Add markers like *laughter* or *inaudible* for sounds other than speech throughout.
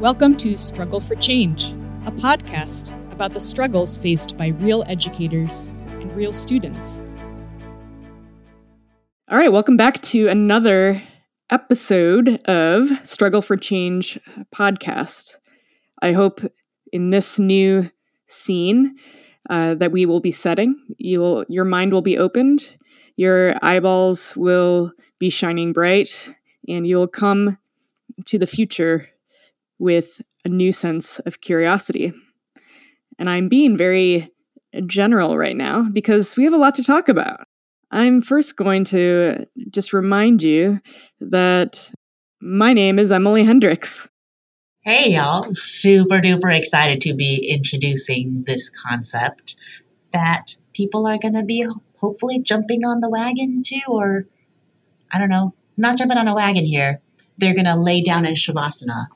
Welcome to Struggle for Change, a podcast about the struggles faced by real educators and real students. All right, welcome back to another episode of Struggle for Change podcast. I hope in this new scene uh, that we will be setting, you will, your mind will be opened, your eyeballs will be shining bright, and you'll come to the future with a new sense of curiosity. And I'm being very general right now because we have a lot to talk about. I'm first going to just remind you that my name is Emily Hendricks. Hey, y'all. Super duper excited to be introducing this concept that people are going to be hopefully jumping on the wagon too, or I don't know, not jumping on a wagon here. They're going to lay down in Shavasana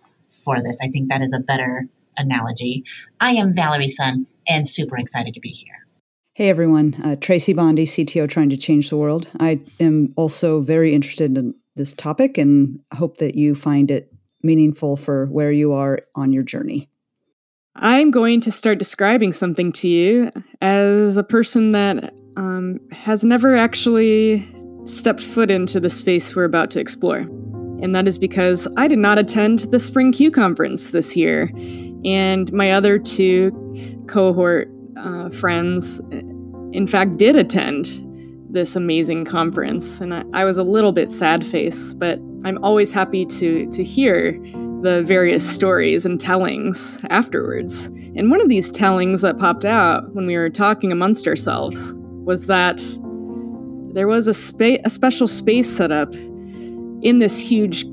for this. I think that is a better analogy. I am Valerie Sun and super excited to be here. Hey everyone, uh, Traci Bonde, CTO trying to change the world. I am also very interested in this topic and hope that you find it meaningful for where you are on your journey. I'm going to start describing something to you as a person that um, has never actually stepped foot into the space we're about to explore and that is because I did not attend the Spring CUE conference this year. And my other two cohort uh, friends, in fact, did attend this amazing conference. And I, I was a little bit sad face, but I'm always happy to, to hear the various stories and tellings afterwards. And one of these tellings that popped out when we were talking amongst ourselves was that there was a, spa- a special space set up in this huge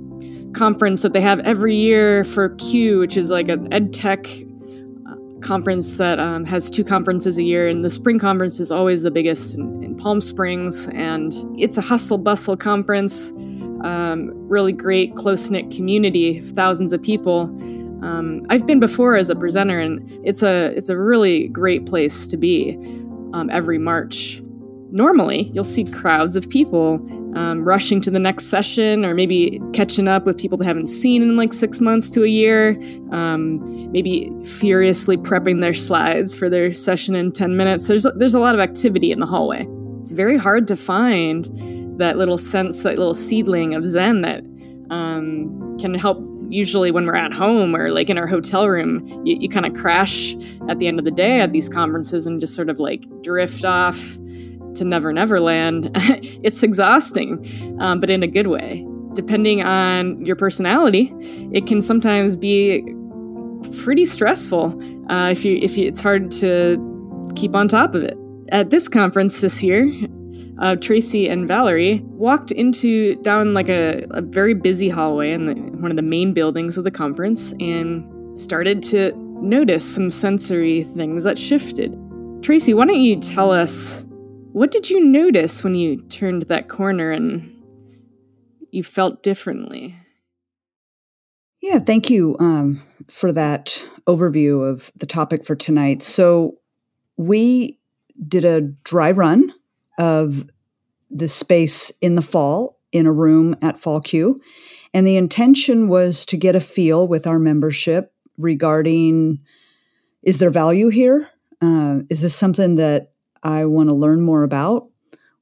conference that they have every year for CUE, which is like an ed tech uh, conference that um, has two conferences a year. And the spring conference is always the biggest in, in Palm Springs. And it's a hustle bustle conference, um, really great, close knit community, thousands of people. Um, I've been before as a presenter, and it's a it's a really great place to be um, every March normally you'll see crowds of people um, rushing to the next session or maybe catching up with people they haven't seen in like six months to a year um, maybe furiously prepping their slides for their session in 10 minutes. There's, there's a lot of activity in the hallway. It's very hard to find that little sense that little seedling of zen that um, can help usually when we're at home or like in our hotel room you, you kind of crash at the end of the day at these conferences and just sort of like drift off to Never Never Land, *laughs* it's exhausting, um, but in a good way. Depending on your personality, it can sometimes be pretty stressful uh, if you if you, it's hard to keep on top of it. At this conference this year, uh, Traci and Valerie walked into down like a, a very busy hallway in the, one of the main buildings of the conference and started to notice some sensory things that shifted. Traci, why don't you tell us what did you notice when you turned that corner and you felt differently? Yeah, thank you um, for that overview of the topic for tonight. So, we did a dry run of the space in the fall in a room at Fall CUE. And the intention was to get a feel with our membership regarding is there value here? Uh, is this something that I want to learn more about.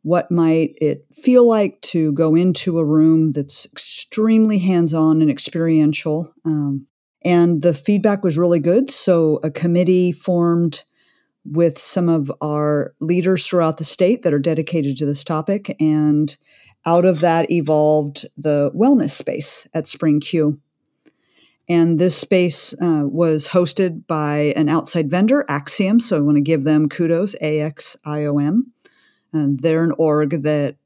What might it feel like to go into a room that's extremely hands on and experiential? Um, and the feedback was really good. So a committee formed with some of our leaders throughout the state that are dedicated to this topic. And out of that evolved the wellness space at Spring CUE. And this space uh, was hosted by an outside vendor, Axiom. So I want to give them kudos, A X I O M. And they're an org that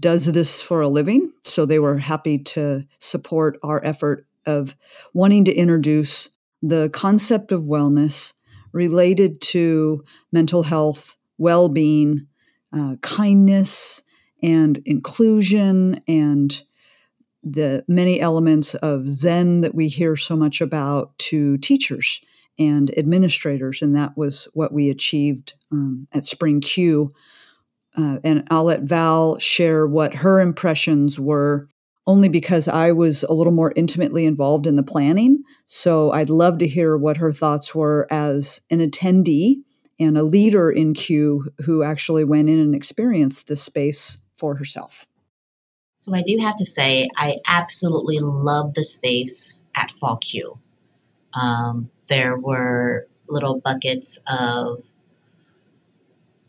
does this for a living. So they were happy to support our effort of wanting to introduce the concept of wellness related to mental health, well being, uh, kindness, and inclusion and the many elements of Zen that we hear so much about to teachers and administrators. And that was what we achieved um, at Spring CUE. Uh, and I'll let Val share what her impressions were only because I was a little more intimately involved in the planning. So I'd love to hear what her thoughts were as an attendee and a leader in CUE who actually went in and experienced this space for herself. So I do have to say, I absolutely love the space at Fall CUE. Um, there were little buckets of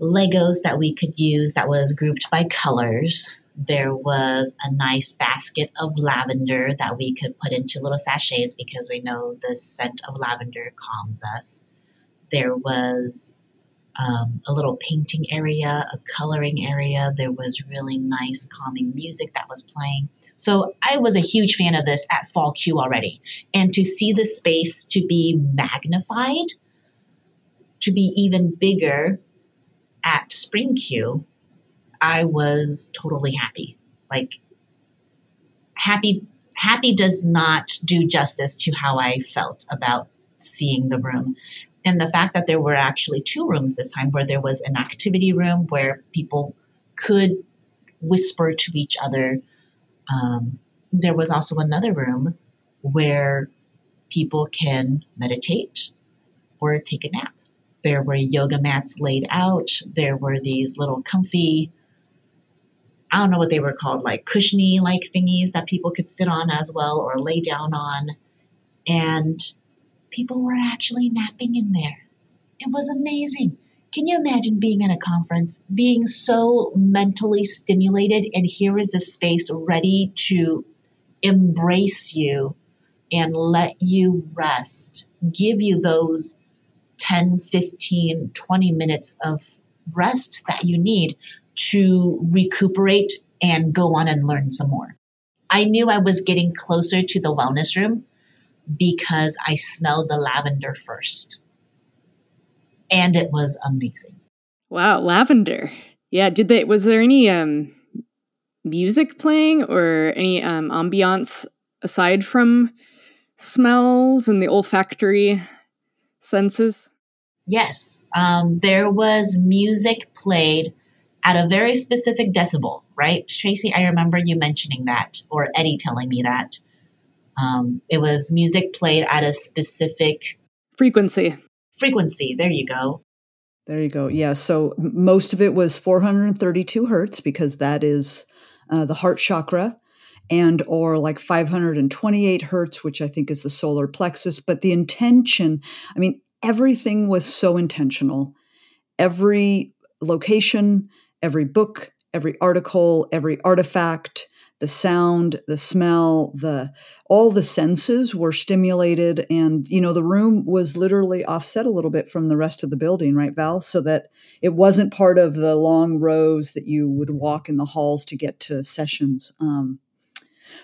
Legos that we could use that was grouped by colors. There was a nice basket of lavender that we could put into little sachets because we know the scent of lavender calms us. There was um, a little painting area, a coloring area. There was really nice, calming music that was playing. So I was a huge fan of this at Fall CUE already. And to see the space to be magnified, to be even bigger at Spring CUE, I was totally happy. Like, happy happy does not do justice to how I felt about seeing the room. And the fact that there were actually two rooms this time where there was an activity room where people could whisper to each other um, there was also another room where people can meditate or take a nap. There were yoga mats laid out. There were these little comfy i don't know what they were called like cushiony like thingies that people could sit on as well or lay down on. And people were actually napping in there. It was amazing. Can you imagine being at a conference, being so mentally stimulated, and here is a space ready to embrace you and let you rest, give you those 10, 15, 20 minutes of rest that you need to recuperate and go on and learn some more. I knew I was getting closer to the wellness room because I smelled the lavender first. And it was amazing. Wow, lavender. Yeah, did they was there any um music playing or any um ambiance aside from smells and the olfactory senses? Yes, um, there was music played at a very specific decibel, right? Traci, I remember you mentioning that, or Eddie telling me that. Um, it was music played at a specific frequency. Frequency. There you go. There you go. Yeah. So most of it was 432 hertz because that is uh, the heart chakra, and or like 528 hertz, which I think is the solar plexus. But the intention, I mean, everything was so intentional. Every location, every book, every article, every artifact, the sound, the smell, the all the senses were stimulated and you know the room was literally offset a little bit from the rest of the building, right Val, so that it wasn't part of the long rows that you would walk in the halls to get to sessions. Um,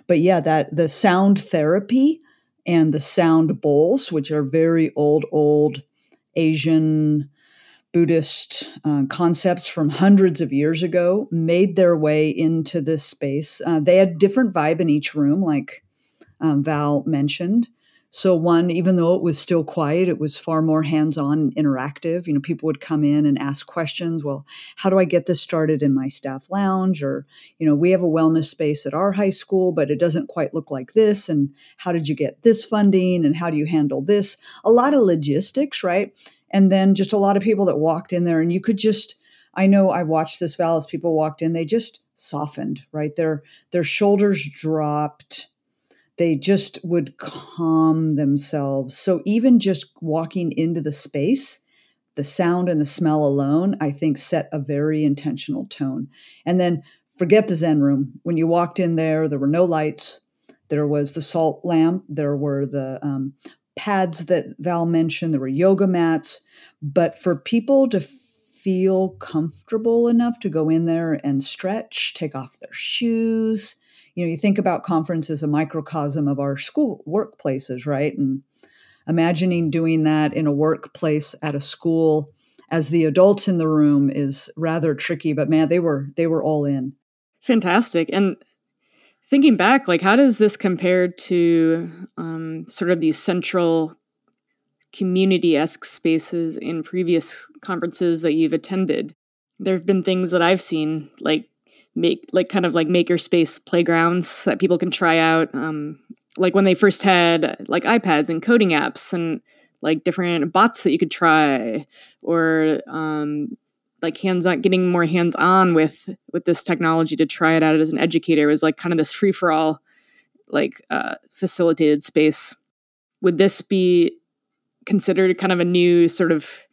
but yeah, that the sound therapy and the sound bowls, which are very old, old Asian Buddhist uh, concepts from hundreds of years ago made their way into this space. Uh, they had different vibe in each room, like um, Val mentioned. So one, even though it was still quiet, it was far more hands-on interactive. You know, people would come in and ask questions. Well, how do I get this started in my staff lounge? Or, you know, we have a wellness space at our high school, but it doesn't quite look like this. And how did you get this funding? And how do you handle this? A lot of logistics, right? And then just a lot of people that walked in there and you could just i know i watched this val as people walked in they just softened right? Their their shoulders dropped. They just would calm themselves. So even just walking into the space the sound and the smell alone i think set a very intentional tone. And then forget the zen room. When you walked in there there were no lights. There was the salt lamp. There were the um, pads that Val mentioned, there were yoga mats. But for people to feel comfortable enough to go in there and stretch, take off their shoes, you know, you think about conference as a microcosm of our school workplaces, right? And imagining doing that in a workplace at a school as the adults in the room is rather tricky but man they were they were all in fantastic and thinking back, like how does this compare to um, sort of these central community esque spaces in previous conferences that you've attended? There have been things that I've seen, like make like kind of like makerspace playgrounds that people can try out. Um, like when they first had like iPads and coding apps and like different bots that you could try, or um, like hands on, getting more hands on with with this technology to try it out as an educator was like kind of this free for all, like uh, facilitated space. Would this be considered kind of a new sort of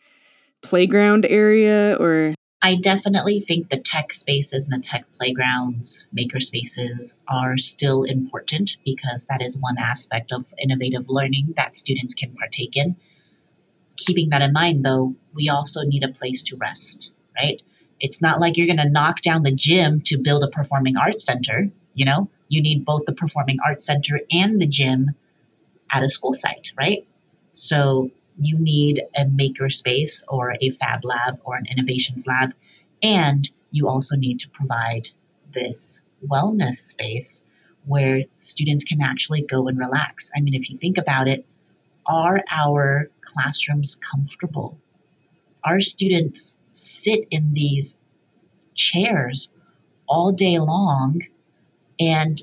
playground area or I definitely think the tech spaces and the tech playgrounds, maker spaces are still important because that is one aspect of innovative learning that students can partake in. Keeping that in mind, though, we also need a place to rest, right? It's not like you're going to knock down the gym to build a performing arts center. You know, you need both the performing arts center and the gym at a school site, right? So you need a maker space or a fab lab or an innovations lab. And you also need to provide this wellness space where students can actually go and relax. I mean, if you think about it, are our classrooms comfortable? Our students sit in these chairs all day long and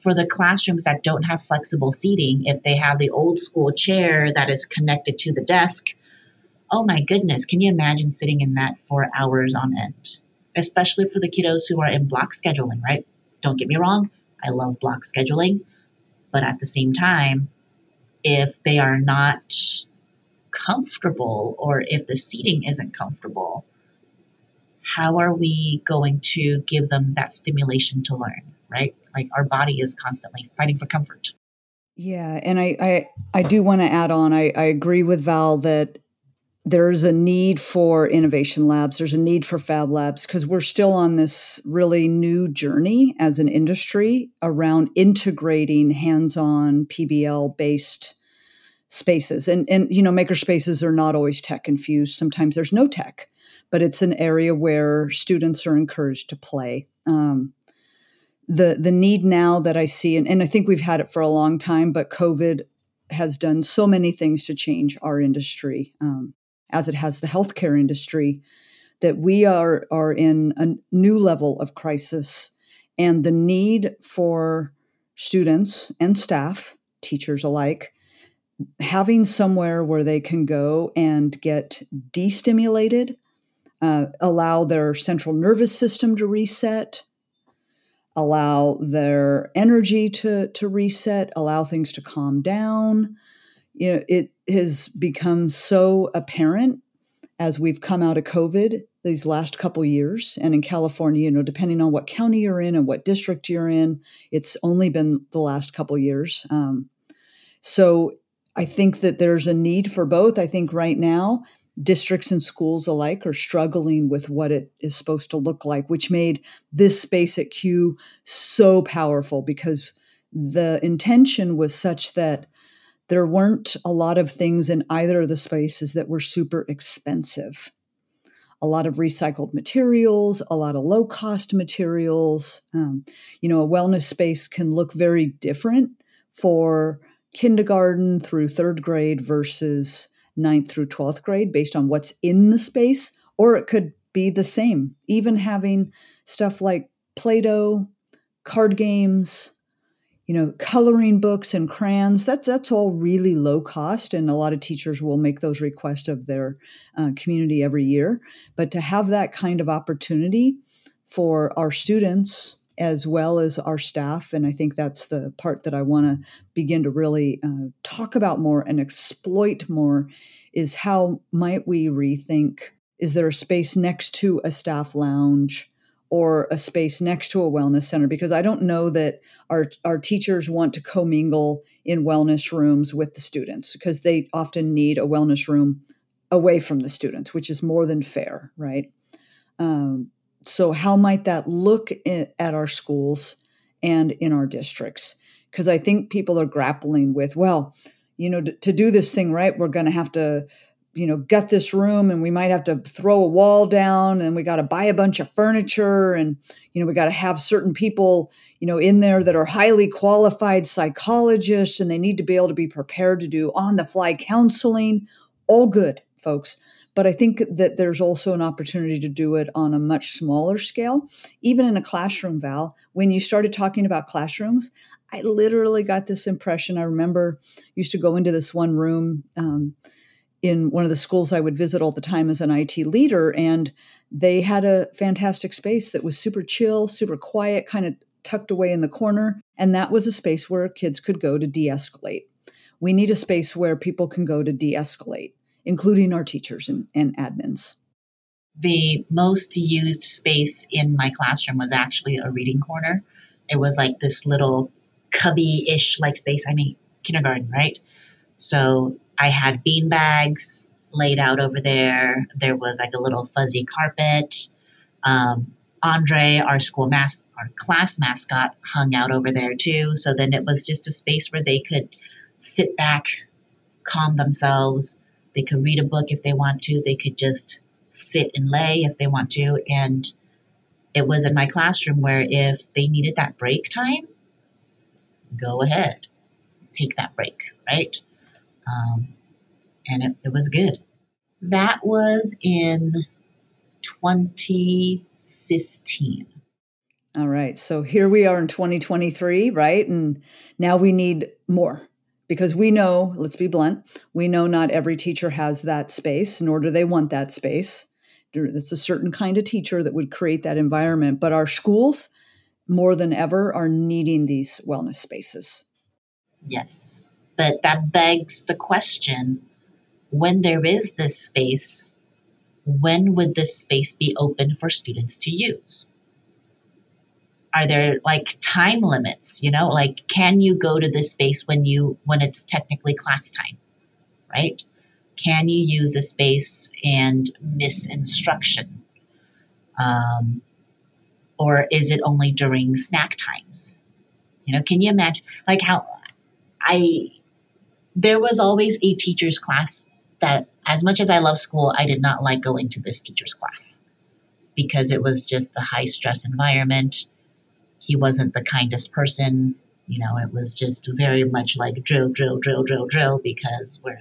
for the classrooms that don't have flexible seating, if they have the old school chair that is connected to the desk, oh my goodness, can you imagine sitting in that for hours on end? Especially for the kiddos who are in block scheduling, right? Don't get me wrong, I love block scheduling, but at the same time, if they are not comfortable or if the seating isn't comfortable, how are we going to give them that stimulation to learn, right? Like our body is constantly fighting for comfort. Yeah, and I I, I do want to add on. I, I agree with Val that there's a need for innovation labs. There's a need for fab labs because we're still on this really new journey as an industry around integrating hands-on PBL based spaces. And and you know, maker spaces are not always tech infused. Sometimes there's no tech, but it's an area where students are encouraged to play. Um, the the need now that I see, and, and I think we've had it for a long time, but COVID has done so many things to change our industry, um, as it has the healthcare industry, that we are are in a new level of crisis, and the need for students and staff, teachers alike, having somewhere where they can go and get destimulated, uh, allow their central nervous system to reset, allow their energy to to reset, allow things to calm down. You know, it has become so apparent as we've come out of COVID these last couple years, and in California, you know, depending on what county you're in and what district you're in, it's only been the last couple years. Um, so I think that there's a need for both. I think right now districts and schools alike are struggling with what it is supposed to look like, which made this space at CUE so powerful because the intention was such that there weren't a lot of things in either of the spaces that were super expensive. A lot of recycled materials, a lot of low cost materials. Um, you know, a wellness space can look very different for kindergarten through third grade versus ninth through 12th grade based on what's in the space, or it could be the same, even having stuff like Play Doh, card games, you know, coloring books and crayons. That's that's all really low cost, and a lot of teachers will make those requests of their uh, community every year. But to have that kind of opportunity for our students as well as our staff, and I think that's the part that I want to begin to really uh, talk about more and exploit more, is how might we rethink? Is there a space next to a staff lounge? or a space next to a wellness center because I don't know that our, our teachers want to commingle in wellness rooms with the students because they often need a wellness room away from the students, which is more than fair, right? Um, so, how might that look at our schools and in our districts? Because I think people are grappling with, well, you know, to, to do this thing right, we're going to have to you know gut this room and we might have to throw a wall down and we got to buy a bunch of furniture and you know we got to have certain people you know in there that are highly qualified psychologists and they need to be able to be prepared to do on the fly counseling all good folks but I think that there's also an opportunity to do it on a much smaller scale. Even in a classroom, Val, when you started talking about classrooms, I literally got this impression. I remember used to go into this one room um, in one of the schools I would visit all the time as an IT leader, and they had a fantastic space that was super chill, super quiet, kind of tucked away in the corner. And that was a space where kids could go to de escalate. We need a space where people can go to de escalate, including our teachers and, and admins. The most used space in my classroom was actually a reading corner. It was like this little cubby ish like space. I mean, kindergarten, right? So I had bean bags laid out over there. There was like a little fuzzy carpet. Um, Andre, our school mas- our class mascot, hung out over there too. So then it was just a space where they could sit back, calm themselves. They could read a book if they want to. They could just sit and lay if they want to. And it was in my classroom where if they needed that break time, go ahead, take that break, right? Um, and it, it was good. That was in 2015. All right. So here we are in 2023, right? And now we need more because we know, let's be blunt, we know not every teacher has that space, nor do they want that space. It's a certain kind of teacher that would create that environment. But our schools, more than ever, are needing these wellness spaces. Yes. But that begs the question when there is this space, when would this space be open for students to use? Are there like time limits you know? Like can you go to this space when you when it's technically class time right? Can you use a space and miss instruction? Um, or is it only during snack times? You know can you imagine like how i there was always a teacher's class that as much as i love school i did not like going to this teacher's class because it was just a high stress environment he wasn't the kindest person. You know, it was just very much like drill, drill, drill, drill, drill because we're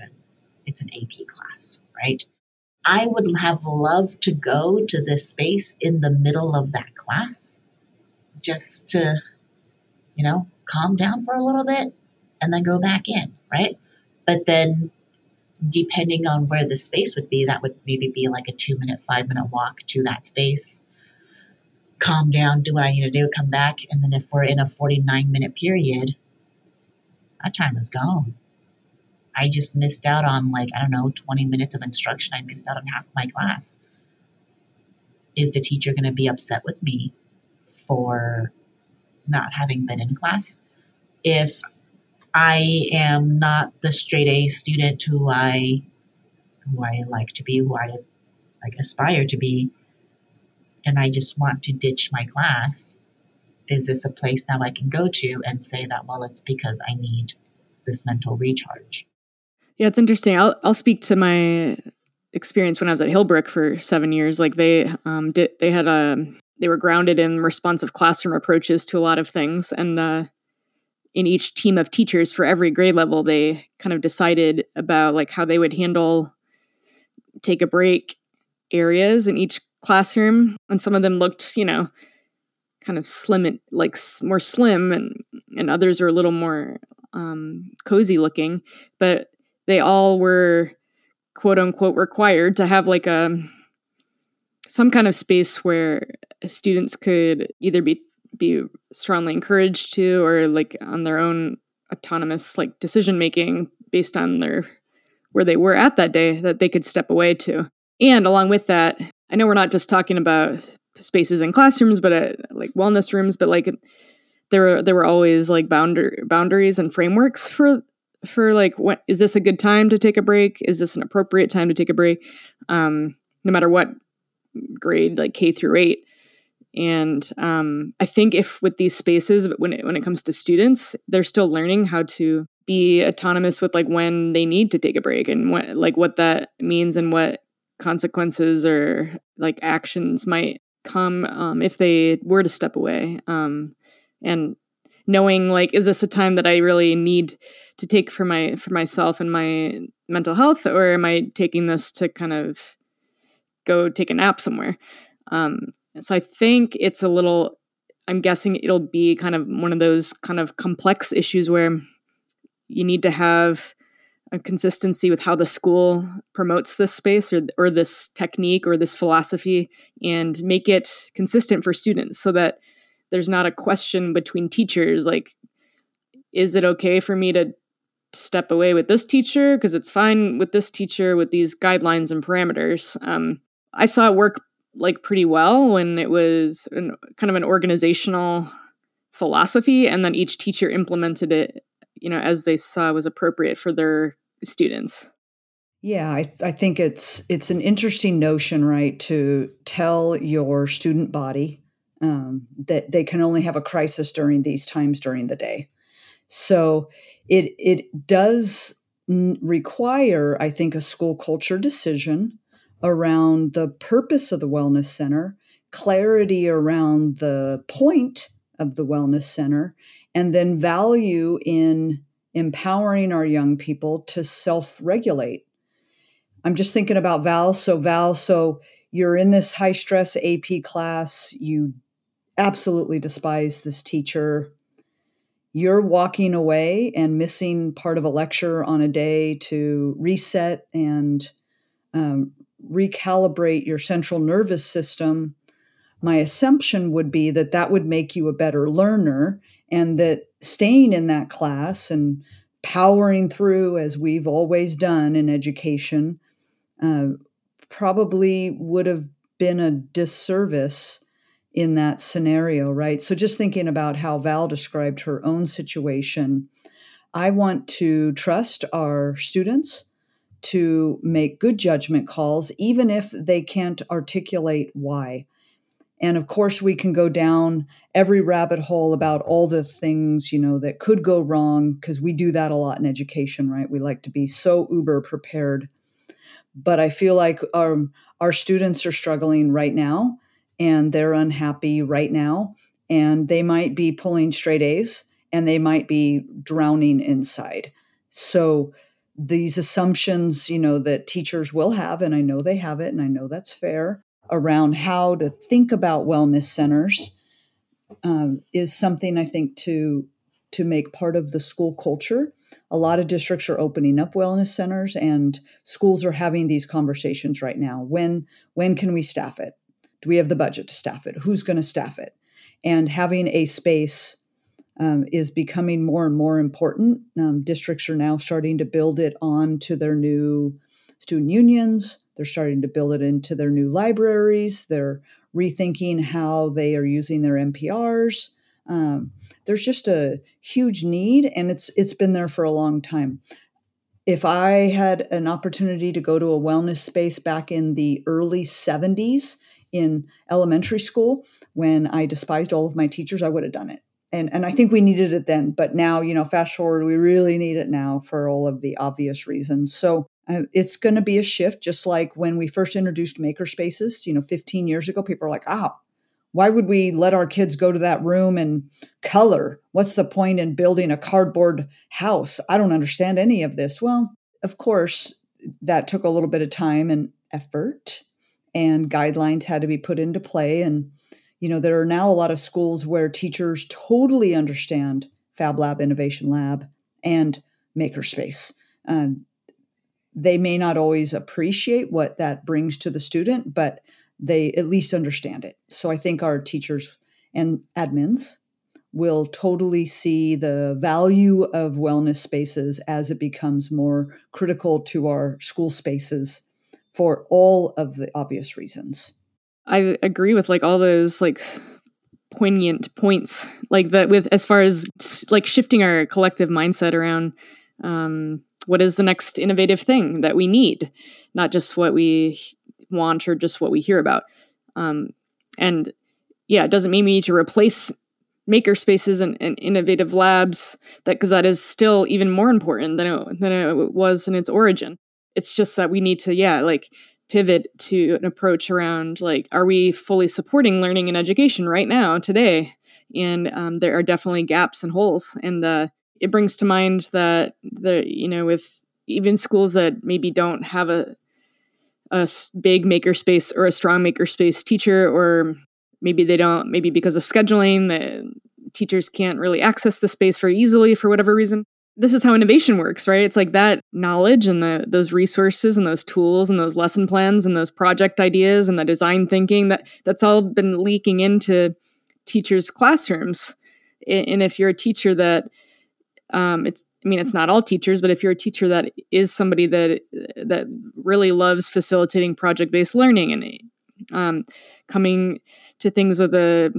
it's an AP class, right? I would have loved to go to this space in the middle of that class just to, you know, calm down for a little bit and then go back in, right? But then depending on where the space would be, that would maybe be like a two minute, five minute walk to that space calm down, do what I need to do, come back. And then if we're in a 49 minute period, that time is gone. I just missed out on like, I don't know, 20 minutes of instruction. I missed out on half my class. Is the teacher going to be upset with me for not having been in class? If I am not the straight A student who I who I like to be, who I like aspire to be, and I just want to ditch my class, is this a place now I can go to and say that, well, it's because I need this mental recharge? Yeah, it's interesting. I'll, I'll speak to my experience when I was at Hillbrook for seven years. Like they um, did, they had a, um, they were grounded in responsive classroom approaches to a lot of things. And uh, in each team of teachers for every grade level, they kind of decided about like how they would handle take a break areas in each classroom, and some of them looked, you know, kind of slim, and, like more slim, and and others are a little more um, cozy looking. But they all were quote unquote required to have like a some kind of space where students could either be be strongly encouraged to or like on their own autonomous like decision making based on their where they were at that day that they could step away to and along with that I know we're not just talking about spaces in classrooms, but at, like wellness rooms, but like there were there were always like boundary boundaries and frameworks for for like what is this a good time to take a break? Is this an appropriate time to take a break? Um, no matter what grade, like K through eight. And um, I think if with these spaces, when it, when it comes to students, they're still learning how to be autonomous with like when they need to take a break and what like what that means and what consequences or like actions might come um, if they were to step away um, and knowing like is this a time that i really need to take for my for myself and my mental health or am i taking this to kind of go take a nap somewhere. Um, so I think it's a little. I'm guessing it'll be kind of one of those kind of complex issues where you need to have a consistency with how the school promotes this space or, or this technique or this philosophy and make it consistent for students so that there's not a question between teachers like is it okay for me to step away with this teacher? Because it's fine with this teacher with these guidelines and parameters. Um, i saw it work like pretty well when it was an, kind of an organizational philosophy and then each teacher implemented it you know as they saw was appropriate for their students. Yeah I, I think it's it's an interesting notion right to tell your student body um, that they can only have a crisis during these times during the day. So it it does require i think a school culture decision around the purpose of the wellness center clarity around the point of the wellness center and then value in empowering our young people to self regulate. I'm just thinking about Val. So, Val, so you're in this high stress AP class, you absolutely despise this teacher. You're walking away and missing part of a lecture on a day to reset and um, recalibrate your central nervous system. My assumption would be that that would make you a better learner and that staying in that class and powering through as we've always done in education uh, probably would have been a disservice in that scenario, right? So, just thinking about how Val described her own situation, I want to trust our students to make good judgment calls, even if they can't articulate why. And of course, we can go down every rabbit hole about all the things, you know, that could go wrong because we do that a lot in education, right? We like to be so uber prepared. But I feel like our, our students are struggling right now and they're unhappy right now. And they might be pulling straight A's and they might be drowning inside. So, these assumptions, you know, that teachers will have, and I know they have it, and I know that's fair, around how to think about wellness centers um, is something I think to to make part of the school culture. A lot of districts are opening up wellness centers, and schools are having these conversations right now. When when can we staff it? Do we have the budget to staff it? Who's going to staff it? And having a space um, is becoming more and more important. Um, districts are now starting to build it onto their new student unions. They're starting to build it into their new libraries. They're rethinking how they are using their MPRs. Um, there's just a huge need, and it's it's been there for a long time. If I had an opportunity to go to a wellness space back in the early 70s in elementary school, when I despised all of my teachers, I would have done it and and I think we needed it then, but now you know, fast forward, we really need it now for all of the obvious reasons. So uh, it's going to be a shift, just like when we first introduced makerspaces. You know, 15 years ago, people are like, "Ah, oh, why would we let our kids go to that room and color? What's the point in building a cardboard house? I don't understand any of this." Well, of course, that took a little bit of time and effort, and guidelines had to be put into play and you know, there are now a lot of schools where teachers totally understand Fab Lab, Innovation Lab, and Makerspace. Um, they may not always appreciate what that brings to the student, but they at least understand it. So I think our teachers and admins will totally see the value of wellness spaces as it becomes more critical to our school spaces for all of the obvious reasons. I agree with like all those like poignant points like that with as far as like shifting our collective mindset around um, what is the next innovative thing that we need? Not just what we want or just what we hear about. Um, and yeah it doesn't mean we need to replace maker spaces and, and innovative labs that because that is still even more important than it, than it was in its origin. It's just that we need to yeah like pivot to an approach around like are we fully supporting learning and education right now today? And um, there are definitely gaps and holes and uh, it brings to mind that the you know with even schools that maybe don't have a a big makerspace or a strong makerspace teacher, or maybe they don't, maybe because of scheduling, the teachers can't really access the space very easily for whatever reason. This is how innovation works, right? It's like that knowledge and the those resources and those tools and those lesson plans and those project ideas and the design thinking that that's all been leaking into teachers' classrooms. And if you're a teacher that um, it's I mean, it's not all teachers, but if you're a teacher that is somebody that that really loves facilitating project based learning and um, coming to things with a,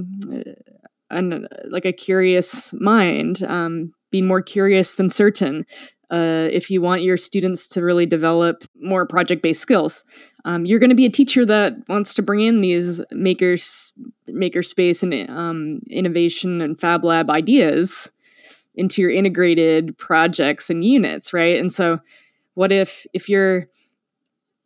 an, like a curious mind, um, being more curious than certain. Uh, if you want your students to really develop more project based skills, um, you're going to be a teacher that wants to bring in these makers maker space and um, innovation and fab lab ideas into your integrated projects and units, right? And so what if if you're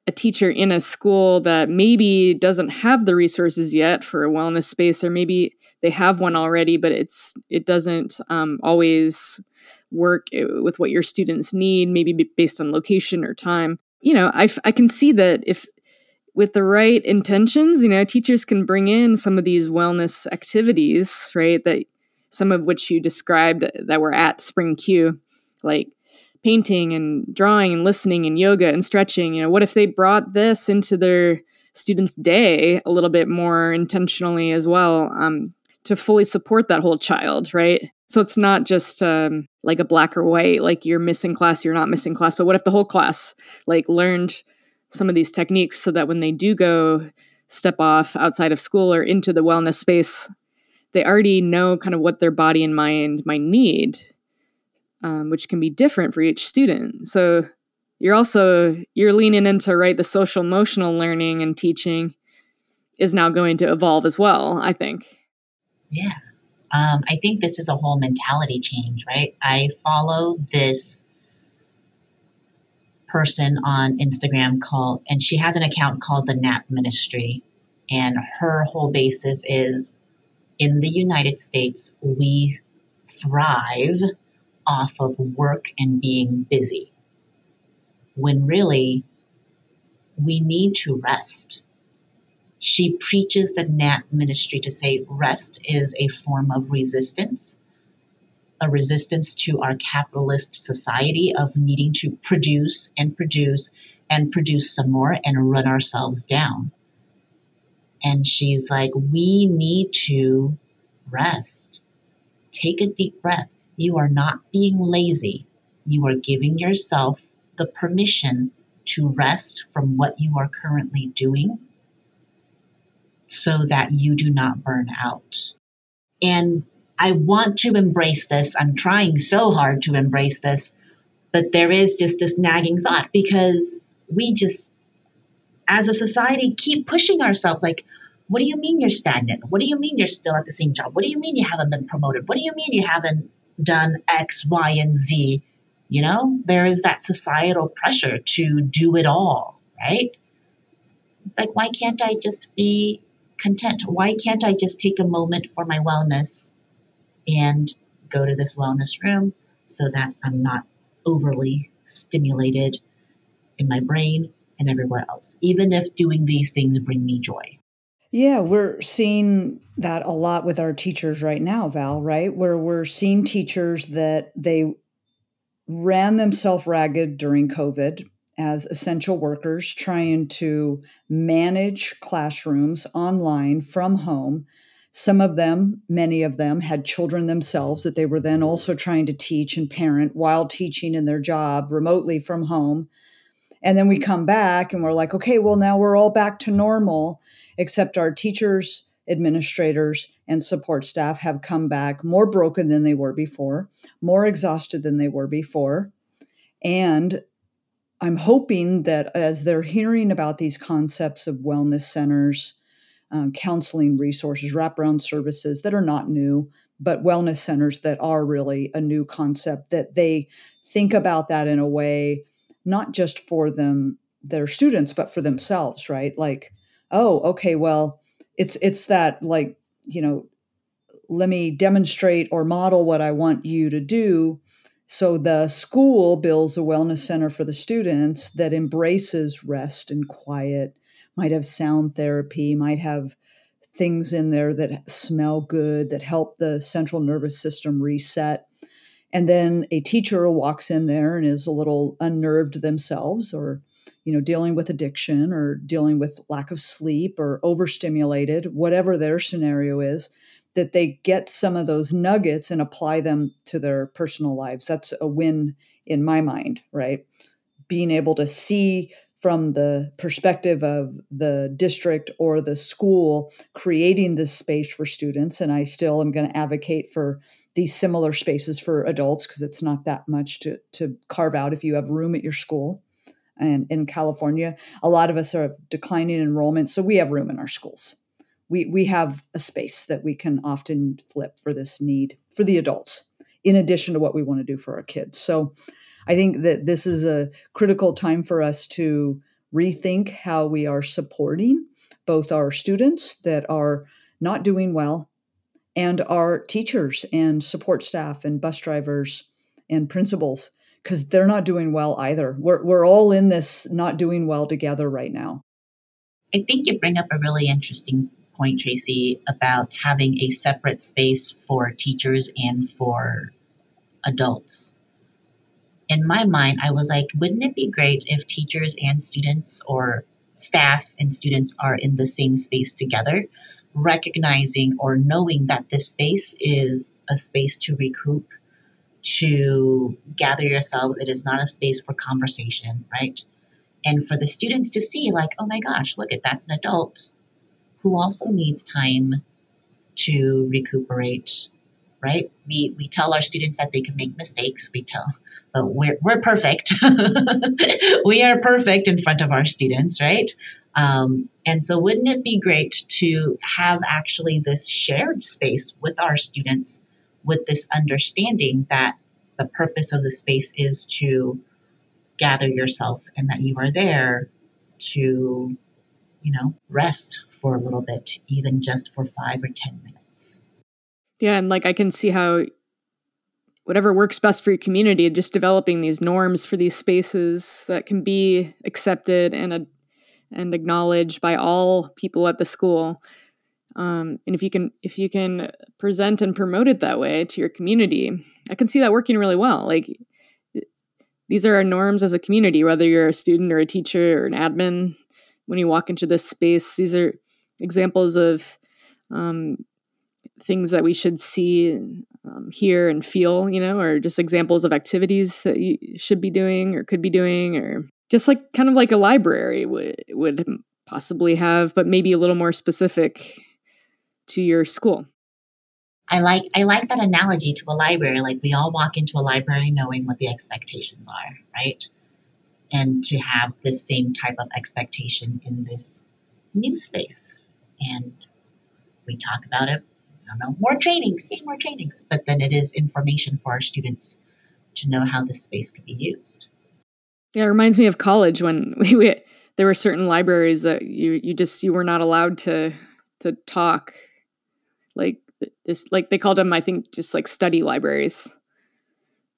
a teacher in a school that maybe doesn't have the resources yet for a wellness space or maybe they have one already but it's it doesn't um, always work eh, with what your students need maybe based on location or time you know I, I can see that if with the right intentions you know teachers can bring in some of these wellness activities right that some of which you described that were at Spring CUE, like painting and drawing and listening and yoga and stretching. You know, what if they brought this into their students' day a little bit more intentionally as well um, to fully support that whole child, right? So it's not just um, like a black or white, like you're missing class, you're not missing class. But what if the whole class like learned some of these techniques so that when they do go step off outside of school or into the wellness space, they already know kind of what their body and mind might need, um, which can be different for each student. So you're also you're leaning into right the social emotional learning and teaching is now going to evolve as well. I think. Yeah, um, I think this is a whole mentality change, right? I follow this person on Instagram called, and she has an account called the Nap Ministry, and her whole basis is in the United States, we thrive off of work and being busy. When really, we need to rest. She preaches the NAP ministry to say rest is a form of resistance, a resistance to our capitalist society of needing to produce and produce and produce some more and run ourselves down. And she's like, we need to rest. Take a deep breath. You are not being lazy. You are giving yourself the permission to rest from what you are currently doing so that you do not burn out. And I want to embrace this. I'm trying so hard to embrace this, but there is just this nagging thought because we just as a society keep pushing ourselves like what do you mean you're stagnant? What do you mean you're still at the same job? What do you mean you haven't been promoted? What do you mean you haven't done x y and z? You know there is that societal pressure to do it all right? Like why can't i just be content? Why can't i just take a moment for my wellness and go to this wellness room so that i'm not overly stimulated in my brain and everywhere else, even if doing these things bring me joy. Yeah, we're seeing that a lot with our teachers right now, Val, right? Where we're seeing teachers that they ran themselves ragged during COVID as essential workers, trying to manage classrooms online from home. Some of them, many of them, had children themselves that they were then also trying to teach and parent while teaching in their job remotely from home. And then we come back and we're like, okay, well, now we're all back to normal, except our teachers, administrators, and support staff have come back more broken than they were before, more exhausted than they were before. And I'm hoping that as they're hearing about these concepts of wellness centers, uh, counseling resources, wraparound services that are not new, but wellness centers that are really a new concept, that they think about that in a way not just for them their students but for themselves right like oh okay well it's it's that like you know let me demonstrate or model what i want you to do So the school builds a wellness center for the students that embraces rest and quiet, might have sound therapy, might have things in there that smell good, that help the central nervous system reset. And then a teacher walks in there and is a little unnerved themselves or you know dealing with addiction or dealing with lack of sleep or overstimulated whatever their scenario is that they get some of those nuggets and apply them to their personal lives. That's a win in my mind right? Being able to see from the perspective of the district or the school creating this space for students and i still am going to advocate for these similar spaces for adults because it's not that much to, to carve out if you have room at your school and in california. A lot of us are declining enrollment so we have room in our schools. We, we have a space that we can often flip for this need for the adults in addition to what we want to do for our kids. So I think that this is a critical time for us to rethink how we are supporting both our students that are not doing well and our teachers and support staff and bus drivers and principals because they're not doing well either. We're, we're all in this not doing well together right now. I think you bring up a really interesting point, Traci, about having a separate space for teachers and for adults in my mind, I was like, wouldn't it be great if teachers and students or staff and students are in the same space together, recognizing or knowing that this space is a space to recoup, to gather yourselves. It is not a space for conversation, right? And for the students to see, like, oh my gosh, look at that's an adult who also needs time to recuperate, right? We, we tell our students that they can make mistakes. We tell, but we're, we're perfect. *laughs* we are perfect in front of our students, right? Um, and so wouldn't it be great to have actually this shared space with our students with this understanding that the purpose of the space is to gather yourself and that you are there to, you know, rest for a little bit, even just for five or 10 minutes. Yeah, and like I can see how whatever works best for your community, just developing these norms for these spaces that can be accepted and uh, and acknowledged by all people at the school. Um, and if you can if you can present and promote it that way to your community, I can see that working really well. Like these are our norms as a community, whether you're a student or a teacher or an admin. When you walk into this space, these are examples of um, things that we should see, um, hear, and feel, you know, or just examples of activities that you should be doing or could be doing, or just like kind of like a library would would possibly have, but maybe a little more specific to your school. I like I like that analogy to a library. Like we all walk into a library knowing what the expectations are, right? And to have this same type of expectation in this new space. And we talk about it I don't know, more trainings, yay, more trainings. But then it is information for our students to know how this space could be used. Yeah, it reminds me of college when *laughs* we, we there were certain libraries that you you just you were not allowed to to talk like this like they called them I think just like study libraries.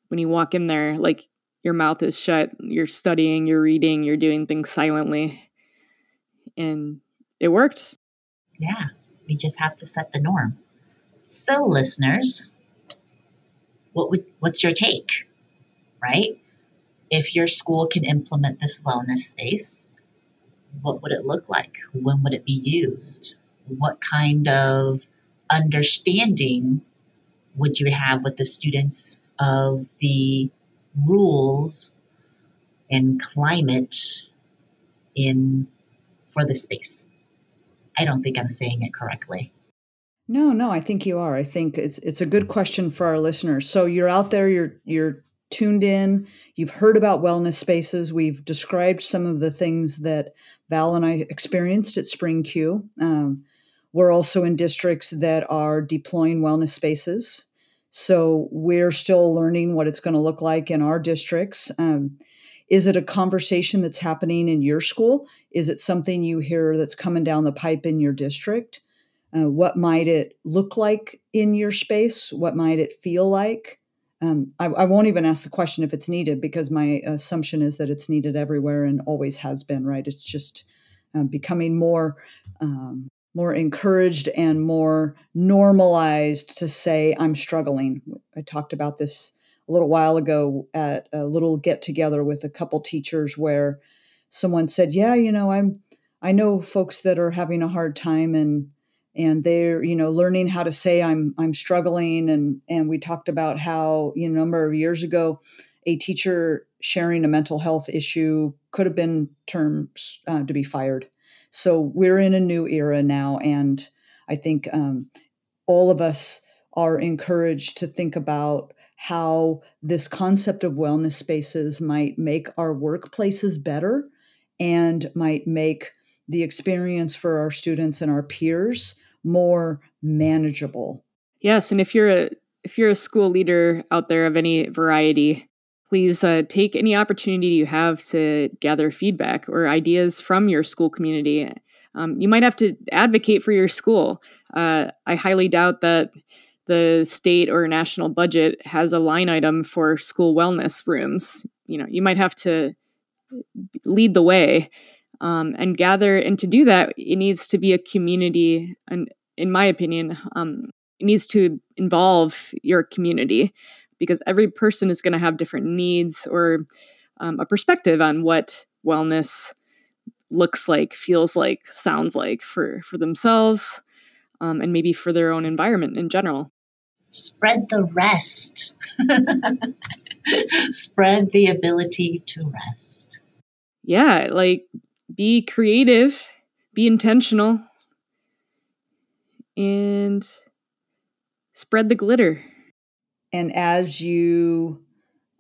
When you walk in there, like your mouth is shut, you're studying, you're reading, you're doing things silently. And it worked. Yeah, we just have to set the norm. So, listeners, what would, what's your take? Right? If your school can implement this wellness space, what would it look like? When would it be used? What kind of understanding would you have with the students of the rules and climate in for the space? I don't think I'm saying it correctly. No, no, I think you are. I think it's it's a good question for our listeners. So you're out there, you're you're tuned in, you've heard about wellness spaces. We've described some of the things that Val and I experienced at Spring CUE. Um, we're also in districts that are deploying wellness spaces. So we're still learning what it's going to look like in our districts. Um, is it a conversation that's happening in your school? Is it something you hear that's coming down the pipe in your district? Uh, what might it look like in your space? What might it feel like? Um, I, I, won't even ask the question if it's needed because my assumption is that it's needed everywhere and always has been. Right? It's just um, becoming more um, more encouraged and more normalized to say I'm struggling. I talked about this a little while ago at a little get together with a couple teachers where someone said, "Yeah, you know, I'm I know folks that are having a hard time and and they're you know learning how to say i'm i'm struggling and and we talked about how you know a number of years ago a teacher sharing a mental health issue could have been termed uh, to be fired. So we're in a new era now and i think um, all of us are encouraged to think about how this concept of wellness spaces might make our workplaces better and might make the experience for our students and our peers more manageable. Yes, and if you're a if you're a school leader out there of any variety, please uh, take any opportunity you have to gather feedback or ideas from your school community. Um, you might have to advocate for your school. Uh, I highly doubt that the state or national budget has a line item for school wellness rooms. You know, you might have to lead the way um, and gather. And to do that, it needs to be a community. And in my opinion, um, it needs to involve your community because every person is going to have different needs or um, a perspective on what wellness looks like, feels like, sounds like for for themselves, um, and maybe for their own environment in general. Spread the rest. *laughs* Spread the ability to rest. Yeah, like be creative, be intentional, and spread the glitter. And as you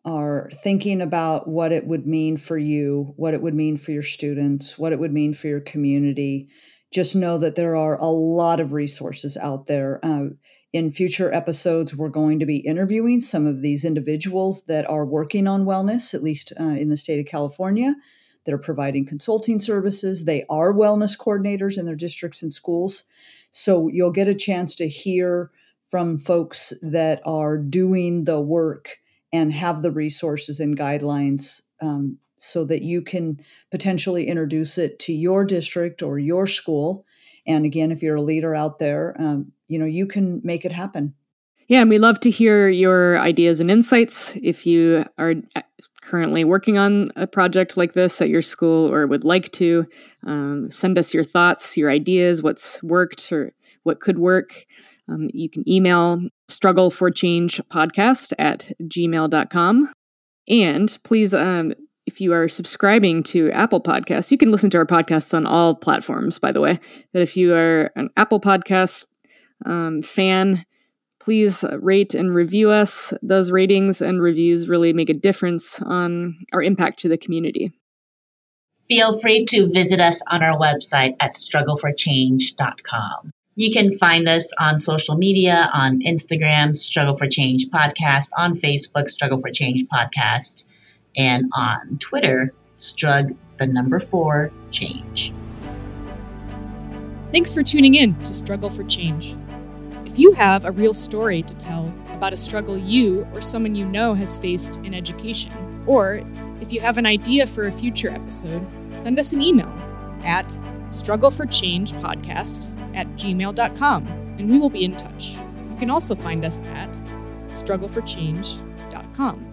are thinking about what it would mean for you, what it would mean for your students, what it would mean for your community, just know that there are a lot of resources out there. Uh, in future episodes, we're going to be interviewing some of these individuals that are working on wellness, at least uh, in the state of California that are providing consulting services. They are wellness coordinators in their districts and schools. So you'll get a chance to hear from folks that are doing the work and have the resources and guidelines um, so that you can potentially introduce it to your district or your school. And again, if you're a leader out there, um, you know, you can make it happen. Yeah, and we love to hear your ideas and insights. If you are uh, currently working on a project like this at your school or would like to, um, send us your thoughts, your ideas, what's worked or what could work. Um, you can email struggle for change podcast at gmail.com. And please, um, if you are subscribing to Apple Podcasts, you can listen to our podcasts on all platforms, by the way. But if you are an Apple Podcast um, fan, please rate and review us. Those ratings and reviews really make a difference on our impact to the community. Feel free to visit us on our website at struggleforchange.com. You can find us on social media on Instagram, Struggle for Change Podcast, on Facebook, Struggle for Change Podcast, and on Twitter, Strug the number four change. Thanks for tuning in to Struggle for Change you have a real story to tell about a struggle you or someone you know has faced in education, or if you have an idea for a future episode, send us an email at struggleforchangepodcast at gmail.com and we will be in touch. You can also find us at struggleforchange.com.